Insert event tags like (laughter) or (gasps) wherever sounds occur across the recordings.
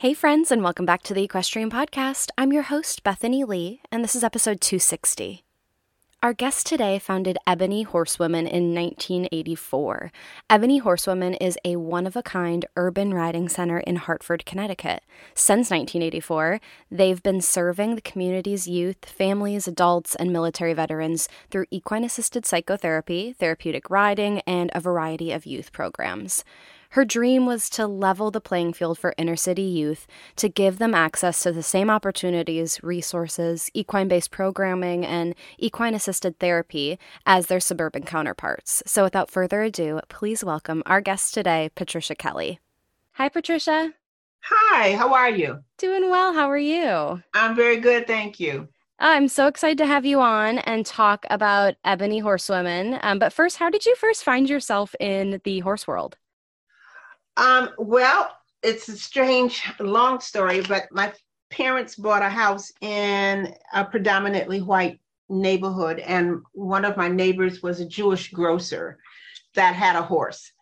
Hey, friends, and welcome back to the Equestrian Podcast. I'm your host, Bethany Lee, and this is episode 260. Our guest today founded Ebony Horsewomen in 1984. Ebony Horsewomen is a one of a kind urban riding center in Hartford, Connecticut. Since 1984, they've been serving the community's youth, families, adults, and military veterans through equine assisted psychotherapy, therapeutic riding, and a variety of youth programs. Her dream was to level the playing field for inner city youth, to give them access to the same opportunities, resources, equine based programming, and equine assisted therapy as their suburban counterparts. So, without further ado, please welcome our guest today, Patricia Kelly. Hi, Patricia. Hi, how are you? Doing well. How are you? I'm very good, thank you. I'm so excited to have you on and talk about Ebony Horsewomen. Um, but first, how did you first find yourself in the horse world? Um, well, it's a strange, long story, but my parents bought a house in a predominantly white neighborhood, and one of my neighbors was a Jewish grocer that had a horse.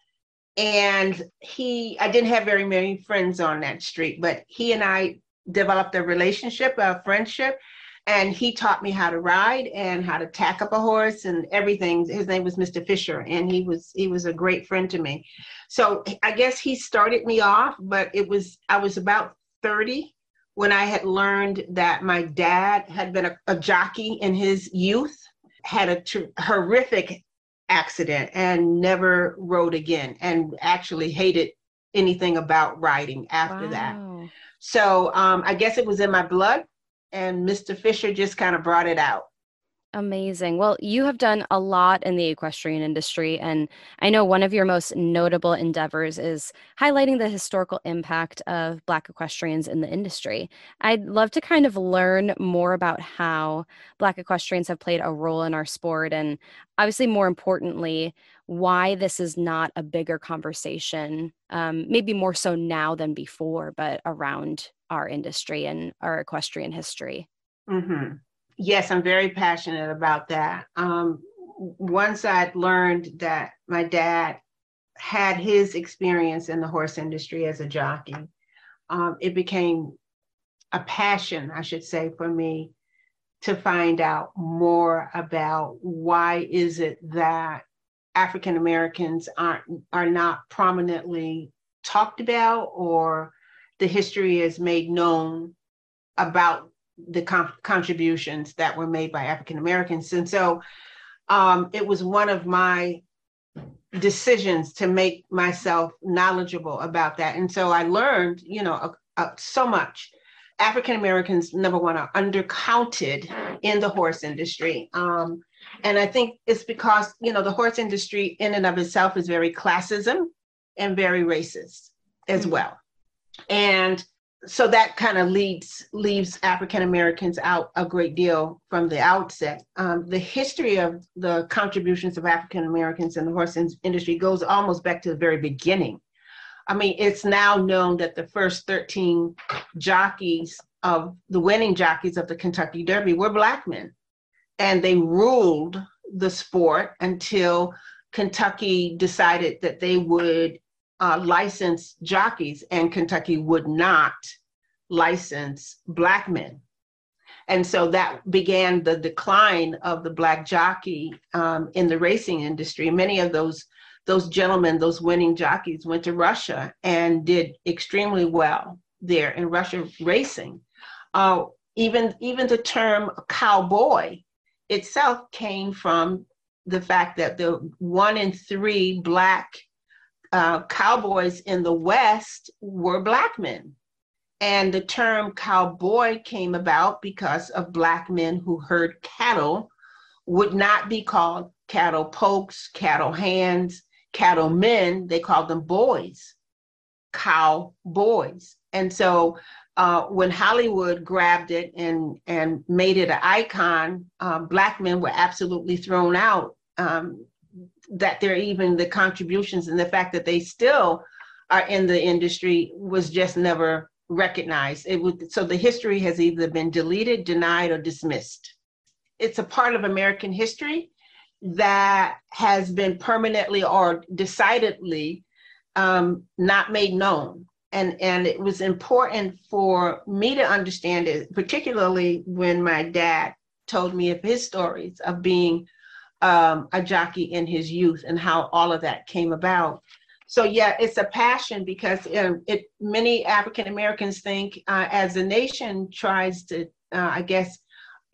And he, I didn't have very many friends on that street, but he and I developed a relationship, a friendship, and he taught me how to ride and how to tack up a horse and everything. His name was mr fisher and he was he was a great friend to me. So i guess he started me off but it was i was about 30 when i had learned that my dad had been a, a jockey in his youth had a tr- horrific accident and never rode again and actually hated anything about riding after wow. that so um, i guess it was in my blood and Mr. Fisher just kind of brought it out. Amazing. Well, you have done a lot in the equestrian industry, and I know one of your most notable endeavors is highlighting the historical impact of Black equestrians in the industry. I'd love to kind of learn more about how Black equestrians have played a role in our sport, and obviously, more importantly, why this is not a bigger conversation, um, maybe more so now than before, but around our industry and our equestrian history. Mm-hmm. Yes, I'm very passionate about that. Um, once I'd learned that my dad had his experience in the horse industry as a jockey, um, it became a passion, I should say, for me to find out more about why is it that African Americans aren't are not prominently talked about or the history is made known about the contributions that were made by African Americans. And so um, it was one of my decisions to make myself knowledgeable about that. And so I learned, you know, uh, uh, so much. African Americans, number one, are undercounted in the horse industry. Um, and I think it's because, you know, the horse industry in and of itself is very classism and very racist as mm-hmm. well and so that kind of leads leaves African Americans out a great deal from the outset. Um, the history of the contributions of African Americans in the horse industry goes almost back to the very beginning. I mean, it's now known that the first 13 jockeys of the winning jockeys of the Kentucky Derby were black men, and they ruled the sport until Kentucky decided that they would uh, license jockeys, and Kentucky would not license black men. And so that began the decline of the black jockey um, in the racing industry. Many of those those gentlemen, those winning jockeys, went to Russia and did extremely well there in Russian racing. Uh, even even the term cowboy itself came from the fact that the one in three black uh, cowboys in the West were black men. And the term cowboy came about because of black men who herd cattle would not be called cattle pokes, cattle hands, cattle men. They called them boys, cow boys. And so uh, when Hollywood grabbed it and and made it an icon, uh, black men were absolutely thrown out. Um, that they're even the contributions and the fact that they still are in the industry was just never recognized. It would so the history has either been deleted, denied, or dismissed. It's a part of American history that has been permanently or decidedly um, not made known. And, and it was important for me to understand it, particularly when my dad told me of his stories of being um, a jockey in his youth and how all of that came about. So yeah, it's a passion because um, it many African Americans think uh, as the nation tries to, uh, I guess,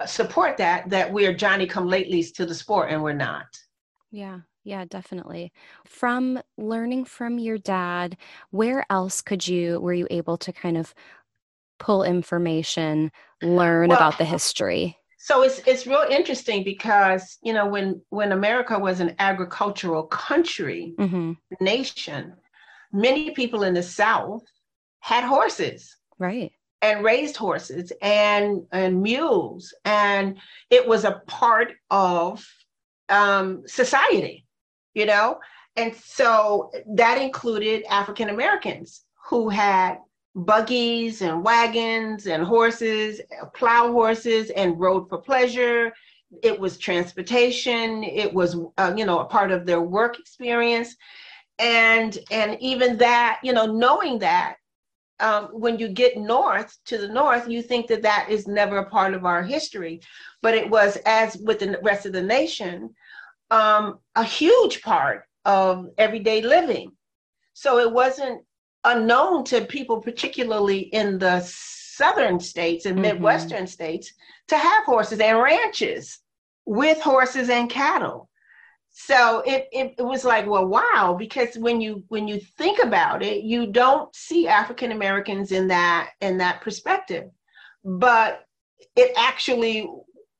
support that that we're Johnny come latelys to the sport and we're not. Yeah. Yeah, definitely. From learning from your dad, where else could you were you able to kind of pull information, learn well, about the history? So it's it's real interesting because you know when when America was an agricultural country mm-hmm. nation, many people in the South had horses. Right and raised horses and and mules and it was a part of um, society you know and so that included african americans who had buggies and wagons and horses plow horses and rode for pleasure it was transportation it was uh, you know a part of their work experience and and even that you know knowing that um, when you get north to the north, you think that that is never a part of our history. But it was, as with the rest of the nation, um, a huge part of everyday living. So it wasn't unknown to people, particularly in the southern states and mm-hmm. Midwestern states, to have horses and ranches with horses and cattle so it, it, it was like well wow because when you when you think about it you don't see african americans in that in that perspective but it actually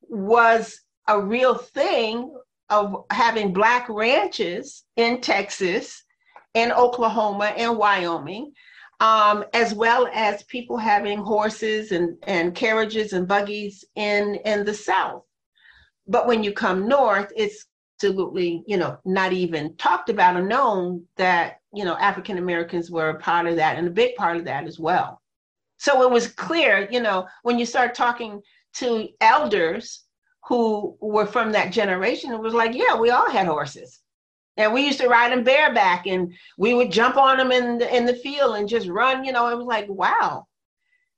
was a real thing of having black ranches in texas in oklahoma and wyoming um, as well as people having horses and, and carriages and buggies in in the south but when you come north it's absolutely, you know, not even talked about or known that, you know, African Americans were a part of that and a big part of that as well. So it was clear, you know, when you start talking to elders who were from that generation, it was like, yeah, we all had horses. And we used to ride them bareback and we would jump on them in the, in the field and just run, you know, it was like, wow,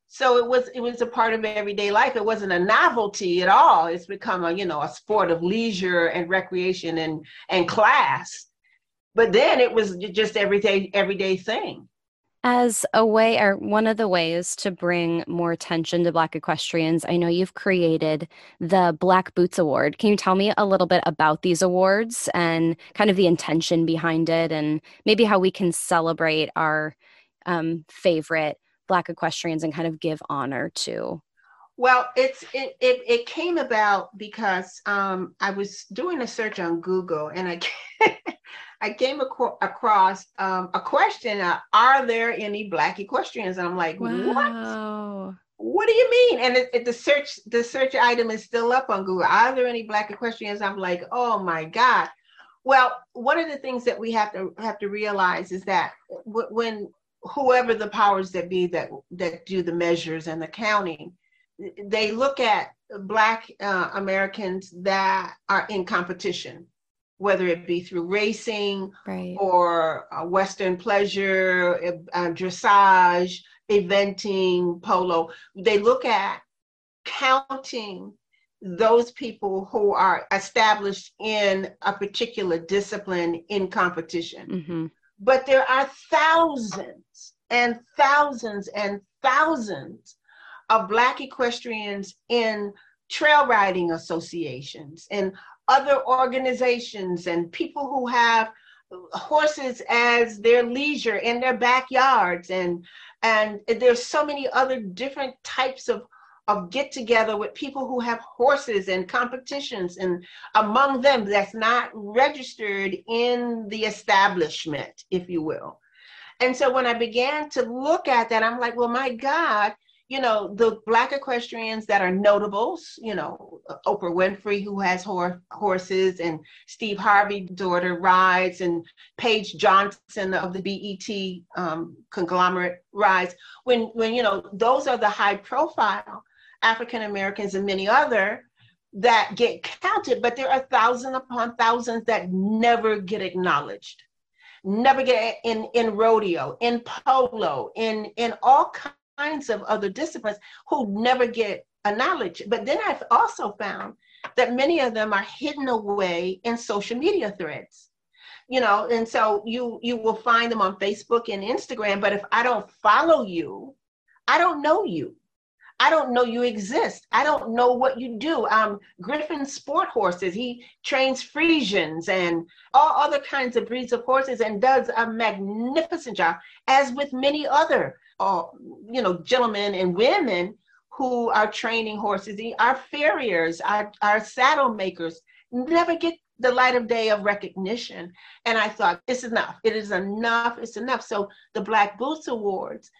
so it was it was a part of everyday life. It wasn't a novelty at all. It's become a you know a sport of leisure and recreation and and class. But then it was just everyday everyday thing as a way or one of the ways to bring more attention to black equestrians i know you've created the black boots award. Can you tell me a little bit about these awards and kind of the intention behind it and maybe how we can celebrate our um, favorite black equestrians and kind of give honor to? Well it's it it, it came about because um, i was doing a search on google and i (laughs) i came ac- across um, a question uh, are there any black equestrians? And i'm like wow. what what do you mean? And it, it, the search the search item is still up on google. Are there any black equestrians? I'm like oh my god. Well one of the things that we have to have to realize is that w- when whoever the powers that be that that do the measures and the counting they look at black uh, americans that are in competition whether it be through racing right. or uh, western pleasure uh, dressage eventing polo they look at counting those people who are established in a particular discipline in competition mm-hmm. But there are thousands and thousands and thousands of Black equestrians in trail riding associations and other organizations and people who have horses as their leisure in their backyards and and there's so many other different types of of get together with people who have horses and competitions and among them that's not registered in the establishment if you will. And so when i began to look at that i'm like well my god you know, the black equestrians that are notables, you know, Oprah Winfrey, who has hor- horses, and Steve Harvey's daughter rides, and Paige Johnson of the BET um, conglomerate rides. When, when, you know, those are the high profile African Americans and many other that get counted, but there are thousands upon thousands that never get acknowledged never get in in rodeo in polo in in all kinds of other disciplines who never get acknowledged but then i've also found that many of them are hidden away in social media threads you know and so you you will find them on facebook and instagram but if i don't follow you i don't know you I don't know you exist. I don't know what you do. Um, Griffin Sport Horses, he trains Friesians and all other kinds of breeds of horses and does a magnificent job, as with many other, uh, you know, gentlemen and women who are training horses. Our farriers, our, our saddle makers never get the light of day of recognition. And I thought, it's enough. It is enough. It's enough. So the Black Boots Awards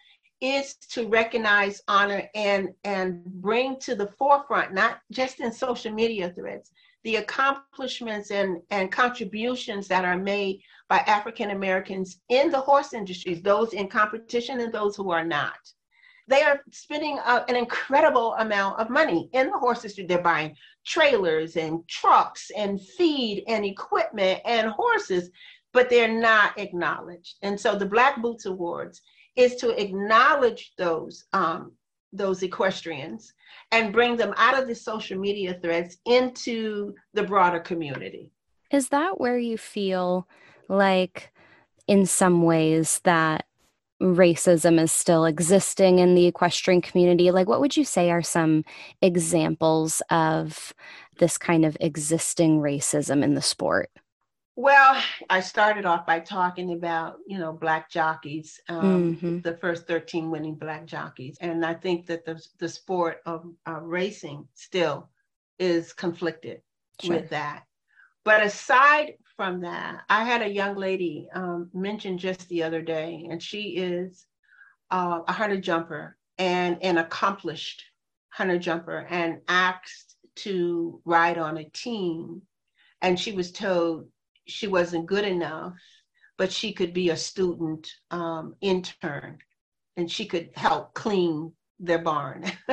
is to recognize, honor, and and bring to the forefront, not just in social media threads, the accomplishments and, and contributions that are made by African Americans in the horse industries, those in competition and those who are not. They are spending an incredible amount of money in the horse industry. They're buying trailers and trucks and feed and equipment and horses, but they're not acknowledged. And so the Black Boots Awards is to acknowledge those um, those equestrians and bring them out of the social media threads into the broader community. Is that where you feel like, in some ways, that racism is still existing in the equestrian community? Like, what would you say are some examples of this kind of existing racism in the sport? Well, I started off by talking about, you know, black jockeys, um, mm-hmm. the first 13 winning black jockeys. And I think that the, the sport of uh, racing still is conflicted sure. with that. But aside from that, I had a young lady um, mentioned just the other day, and she is uh, a hunter jumper and an accomplished hunter jumper and asked to ride on a team. And she was told she wasn't good enough, but she could be a student um, intern and she could help clean their barn. (laughs)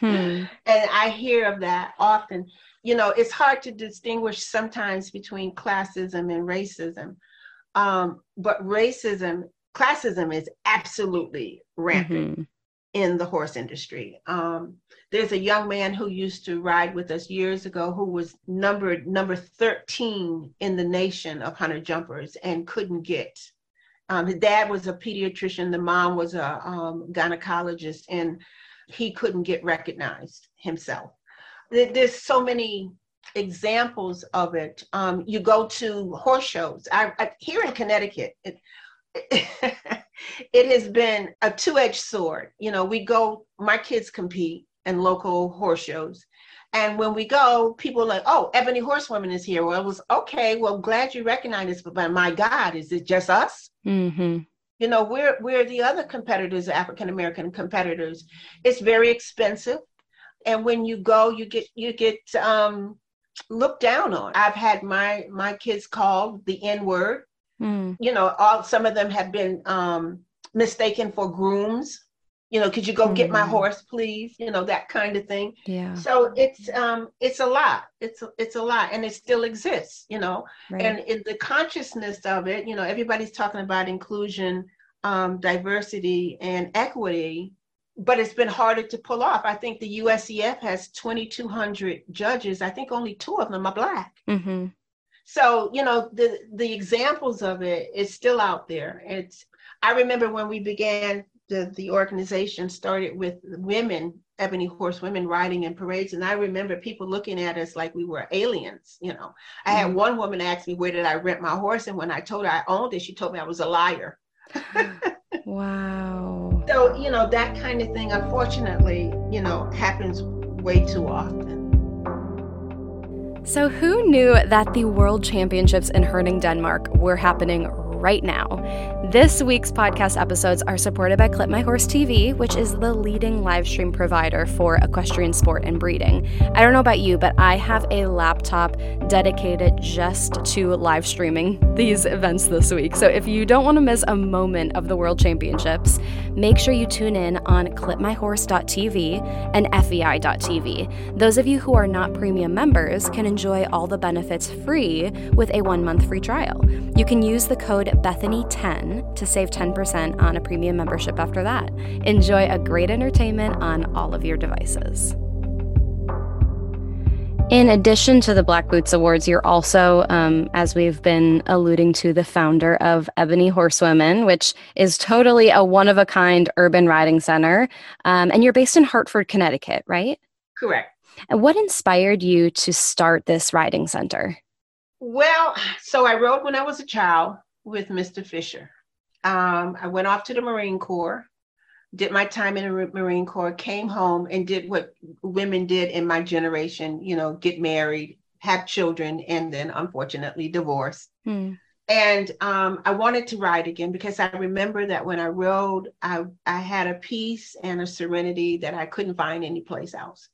hmm. And I hear of that often. You know, it's hard to distinguish sometimes between classism and racism. Um, but racism, classism is absolutely rampant. Mm-hmm in the horse industry. Um, there's a young man who used to ride with us years ago who was numbered number 13 in the nation of hunter jumpers and couldn't get. Um, his dad was a pediatrician, the mom was a um, gynecologist, and he couldn't get recognized himself. There's so many examples of it. Um, you go to horse shows. I, I, here in Connecticut, it, (laughs) it has been a two-edged sword. You know, we go, my kids compete in local horse shows. And when we go, people are like, oh, Ebony Horsewoman is here. Well, it was okay. Well, glad you recognize this, but my God, is it just us? Mm-hmm. You know, we're we're the other competitors, African American competitors. It's very expensive, and when you go, you get you get um, looked down on. I've had my my kids called the N word Mm. You know, all some of them have been um, mistaken for grooms. You know, could you go mm. get my mm. horse, please? You know, that kind of thing. Yeah. So it's um it's a lot. It's it's a lot, and it still exists. You know, right. and in the consciousness of it, you know, everybody's talking about inclusion, um, diversity, and equity but it's been harder to pull off. I think the USEF has 2,200 judges. I think only two of them are Black. Mm-hmm so you know the the examples of it is still out there. It's i remember when we began the the organization started with women ebony horse women riding in parades. And i remember people looking at us like we were aliens you know. I had mm-hmm. one woman ask me where did i rent my horse? And when i told her i owned it she told me i was a liar. (laughs) Wow. So you know that kind of thing unfortunately you know happens way too often so, who knew that the World Championships in Herning Denmark were happening right now. This week's podcast episodes are supported by Clip My Horse TV, which is the leading live stream provider for equestrian sport and breeding. I don't know about you, but I have a laptop dedicated just to live streaming these events this week. So if you don't want to miss a moment of the World Championships, make sure you tune in on clipmyhorse.tv and fei.tv. Those of you who are not premium members can enjoy all the benefits free with a one month free trial. You can use the code Bethany10 to save 10% on a premium membership after that. Enjoy a great entertainment on all of your devices. In addition to the Black Boots Awards, you're also, um, as we've been alluding to, the founder of Ebony Horsewomen, which is totally a one of a kind urban riding center. Um, and you're based in Hartford, Connecticut, right? Correct. And what inspired you to start this riding center? Well, so I rode when I was a child with Mr. Fisher. Um, I went off to the Marine Corps did my time in the Marine Corps, came home and did what women did in my generation, you know, get married, have children, and then unfortunately divorce. Hmm. And um, I wanted to ride again because I remember that when I rode, I, I had a peace and a serenity that I couldn't find anyplace else.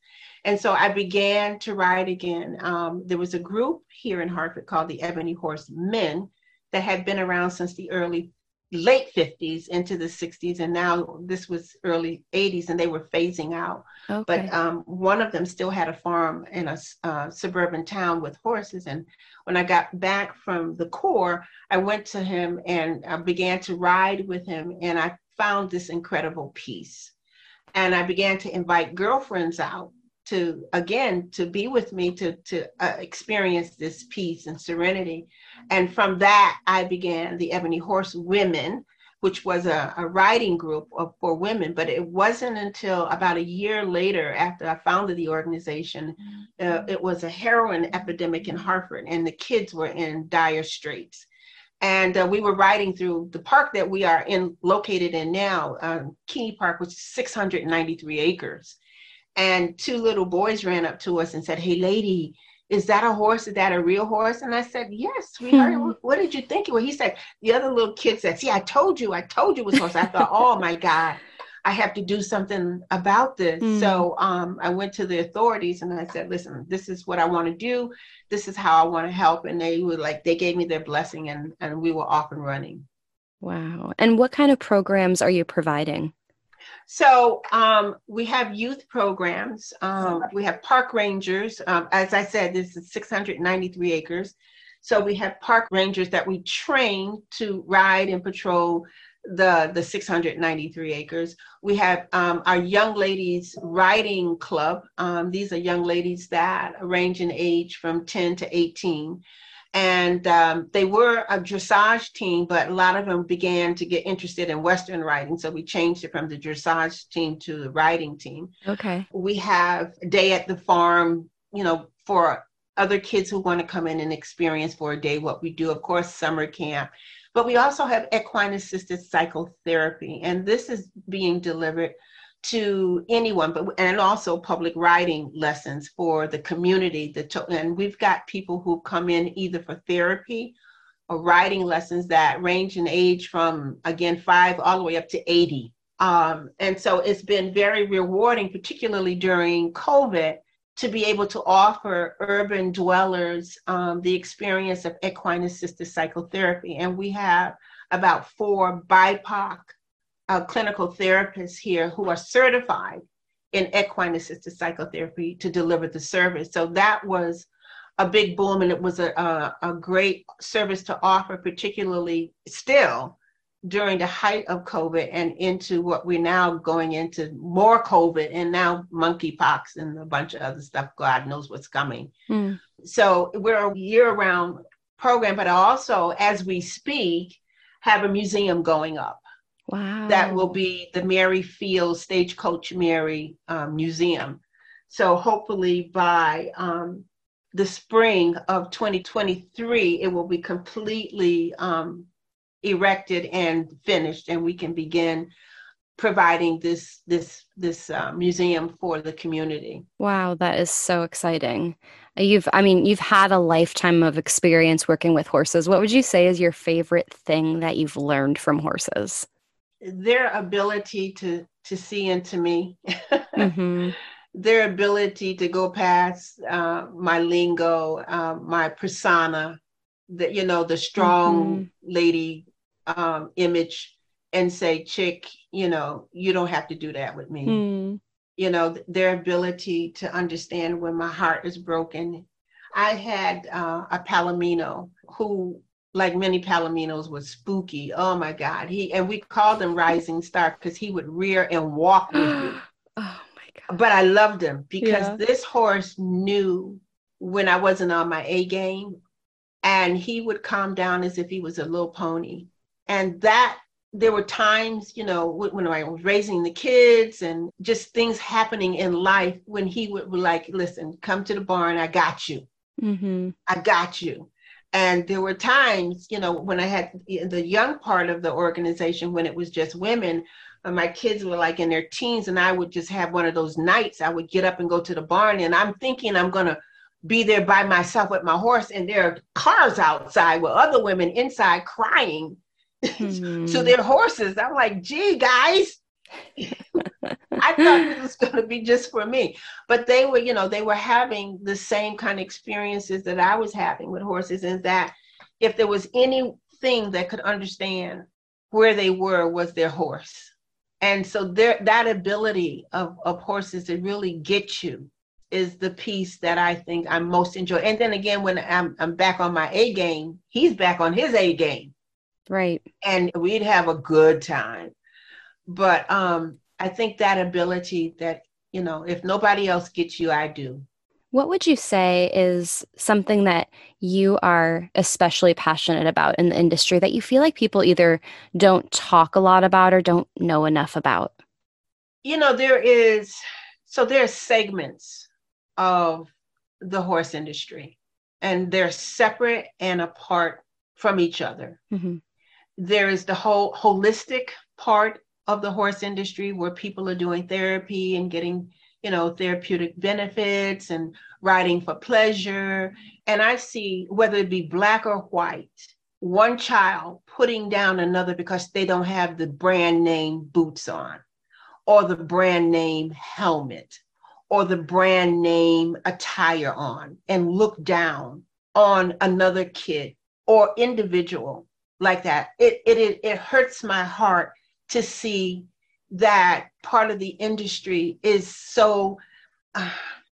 And so I began to ride again. Um, there was a group here in Hartford called the Ebony Horse Men that had been around since the early late 50s into the 60s and now this was early 80s and they were phasing out okay. but um, one of them still had a farm in a uh, suburban town with horses and when i got back from the corps i went to him and I began to ride with him and i found this incredible peace and i began to invite girlfriends out to again to be with me to to uh, experience this peace and serenity. And from that i began the ebony horse women which was a, a riding group of, for women. But it wasn't until about a year later after i founded the organization uh, it was a heroin epidemic in hartford and the kids were in dire straits. And uh, we were riding through the park that we are in located in now um, Keney park which is 693 acres and two little boys ran up to us and said, Hey, lady, is that a horse? Is that a real horse? And I said, Yes, sweetheart. Hmm. What did you think it was? He said, The other little kid said, See, I told you, I told you it was horse. I thought, Oh my God, I have to do something about this. Mm. So um, I went to the authorities and I said, Listen, this is what I want to do. This is how I want to help. And they were like, they gave me their blessing and, and we were off and running. Wow. And what kind of programs are you providing? So um, we have youth programs. Um, we have park rangers. Um, as I said, this is 693 acres. So we have park rangers that we train to ride and patrol the the 693 acres. We have um, our young ladies riding club. Um, these are young ladies that range in age from 10 to 18 and um, they were a dressage team, but a lot of them began to get interested in Western riding. So we changed it from the dressage team to the riding team. Okay. We have a day at the farm, you know, for other kids who want to come in and experience for a day what we do. Of course, summer camp. But we also have equine assisted psychotherapy, and this is being delivered to anyone, but and also public writing lessons for the community. The and we've got people who come in either for therapy or writing lessons that range in age from again five all the way up to 80. Um, and so it's been very rewarding, particularly during COVID, to be able to offer urban dwellers um, the experience of equine assisted psychotherapy. And we have about four BIPOC uh, clinical therapists here who are certified in equine assisted psychotherapy to deliver the service. So that was a big boom, and it was a, a, a great service to offer, particularly still during the height of COVID and into what we're now going into more COVID and now monkeypox and a bunch of other stuff. God knows what's coming. Mm. So we're a year round program, but also as we speak, have a museum going up. Wow. That will be the Mary Field Stagecoach Mary um, Museum. So hopefully by um, the spring of 2023, it will be completely um, erected and finished, and we can begin providing this this this uh, museum for the community. Wow, that is so exciting. You've I mean, you've had a lifetime of experience working with horses. What would you say is your favorite thing that you've learned from horses? Their ability to to see into me. Mm-hmm. (laughs) Their ability to go past uh, my lingo, uh, my persona, that you know the strong mm-hmm. lady um, image and say, chick, you know, you don't have to do that with me. Mm. You know, their ability to understand when my heart is broken. I had uh, a Palomino who, like many Palominos, was spooky. Oh my God. He and we called him Rising Star because he would rear and walk with you. (gasps) oh my God. But I loved him because yeah. this horse knew when I wasn't on my A game and he would calm down as if he was a little pony. And that there were times, you know, when I was raising the kids and just things happening in life when he would be like, listen, come to the barn, I got you. Mm-hmm. I got you. And there were times, you know, when I had the young part of the organization, when it was just women, uh, my kids were like in their teens, and I would just have one of those nights. I would get up and go to the barn, and I'm thinking I'm going to be there by myself with my horse, and there are cars outside with other women inside crying (laughs) mm-hmm. to their horses. I'm like, gee, guys, I thought this was going to be just for me. But they were, you know, they were having the same kind of experiences that I was having with horses, and that if there was anything that could understand where they were, was their horse. And so there, that ability of, of horses to really get you is the piece that I think I most enjoy. And then again, when I'm, I'm back on my A game, he's back on his A game. Right. And we'd have a good time. But um, I think that ability that, you know, if nobody else gets you, I do. What would you say is something that you are especially passionate about in the industry that you feel like people either don't talk a lot about or don't know enough about? You know, there is, so there are segments of the horse industry, and they're separate and apart from each other. Mm-hmm there is the whole holistic part of the horse industry where people are doing therapy and getting you know therapeutic benefits and riding for pleasure and i see whether it be black or white one child putting down another because they don't have the brand name boots on or the brand name helmet or the brand name attire on and look down on another kid or individual like that. It, it, it, it hurts my heart to see that part of the industry is so uh,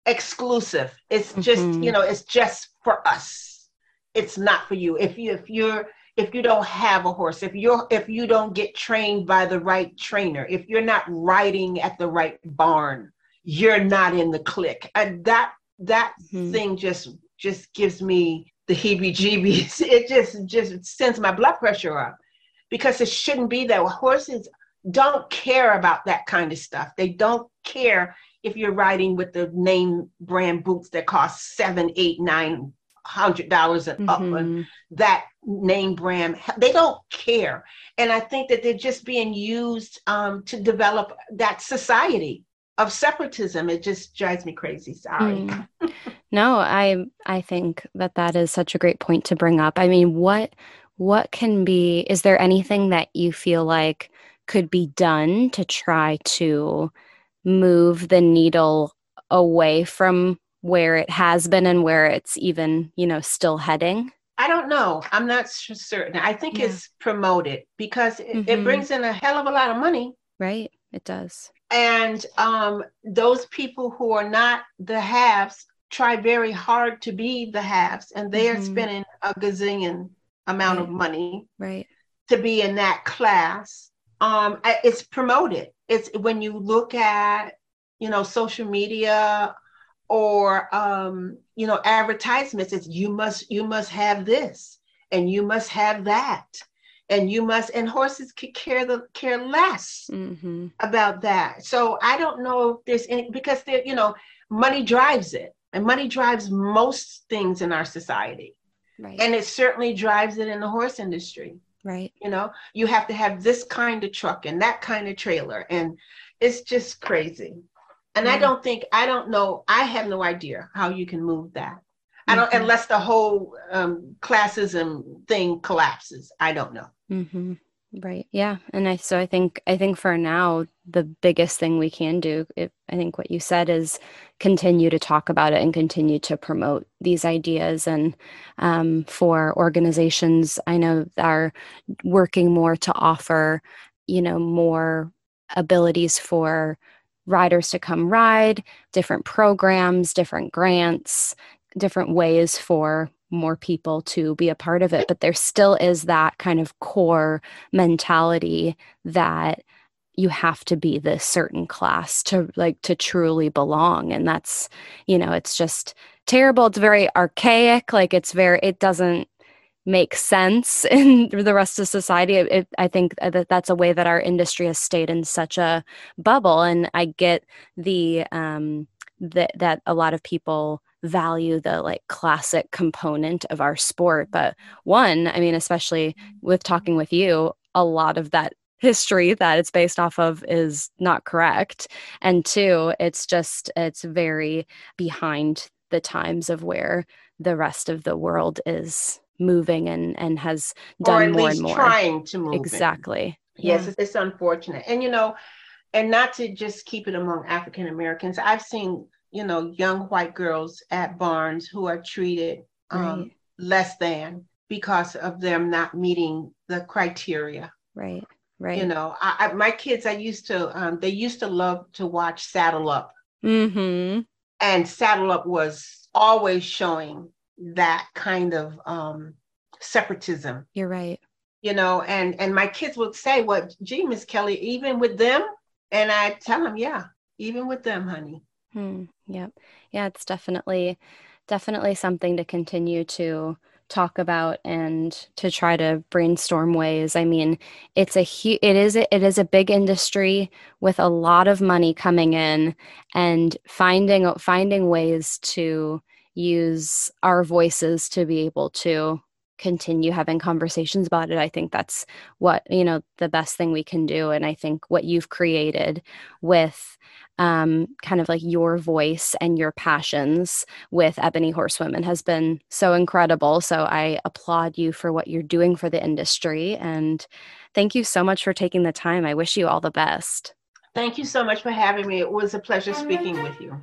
exclusive. It's just, mm-hmm. you know, it's just for us. It's not for you. If you, if you're, if you don't have a horse, if you're, if you don't get trained by the right trainer, if you're not riding at the right barn, you're not in the clique. And that, that mm-hmm. thing just, just gives me the heebie-jeebies. (laughs) It just just sends my blood pressure up because it shouldn't be that. Horses don't care about that kind of stuff. They don't care if you're riding with the name brand boots that cost seven, eight, nine hundred dollars and mm-hmm. up and that name brand they don't care and i think that they're just being used um, to develop that society of separatism it just drives me crazy sorry mm. no i i think that that is such a great point to bring up i mean what what can be is there anything that you feel like could be done to try to move the needle away from where it has been and where it's even you know still heading I don't know. I'm not certain. I think yeah. it's promoted because it, mm-hmm. it, brings in a hell of a lot of money. Right. It does. And um, those people who are not the haves try very hard to be the haves, and they mm-hmm. are spending a gazillion amount right. of money right. to be in that class. Um, it's promoted. It's when you look at you know social media or um, you know advertisements. It's you must you must have this and you must have that and you must and horses could care the care less mm-hmm. about that so i don't know if there's any because there you know money drives it and money drives most things in our society right. and it certainly drives it in the horse industry Right. You know, you have to have this kind of truck and that kind of trailer. And it's just crazy. And I don't think, I don't know, I have no idea how you can move that. I don't, mm-hmm. unless the whole um, classism thing collapses. I don't know. Mm-hmm. Right. Yeah. And I, so I think, I think for now, the biggest thing we can do, it, I think what you said is continue to talk about it and continue to promote these ideas. And um, for organizations, I know are working more to offer, you know, more abilities for riders to come ride, different programs, different grants, different ways for more people to be a part of it but there still is that kind of core mentality that you have to be this certain class to like to truly belong. And that's you know it's just terrible. It's very archaic. Like it's very it doesn't make sense (laughs) in the rest of society. It, i think that that's a way that our industry has stayed in such a bubble. And i get the um that that a lot of people value the like classic component of our sport but one i mean especially mm-hmm. with talking with you a lot of that history that it's based off of is not correct. And two it's just it's very behind the times of where the rest of the world is moving and and has done more and more. trying to move exactly. Yes yeah. it's unfortunate. And you know and not to just keep it among african americans i've seen you know, young white girls at Barnes who are treated um, right. less than because of them not meeting the criteria. Right. Right. You know, I, I, my kids, I used to, um, they used to love to watch Saddle Up. Mm-hmm. And Saddle Up was always showing that kind of um, separatism. You're right. You know, and and my kids would say, "What, well, gee, Miss Kelly, even with them?" And I tell them, "Yeah, even with them, honey." Hmm. Yep. Yeah, it's definitely definitely something to continue to talk about and to try to brainstorm ways. I mean, it's a hu- it is a, it is a big industry with a lot of money coming in and finding finding ways to use our voices to be able to continue having conversations about it i think that's what you know the best thing we can do and i think what you've created with um, kind of like your voice and your passions with Ebony Horsewomen has been so incredible. So I applaud you for what you're doing for the industry. And thank you so much for taking the time. I wish you all the best. Thank you so much for having me. It was a pleasure speaking with you.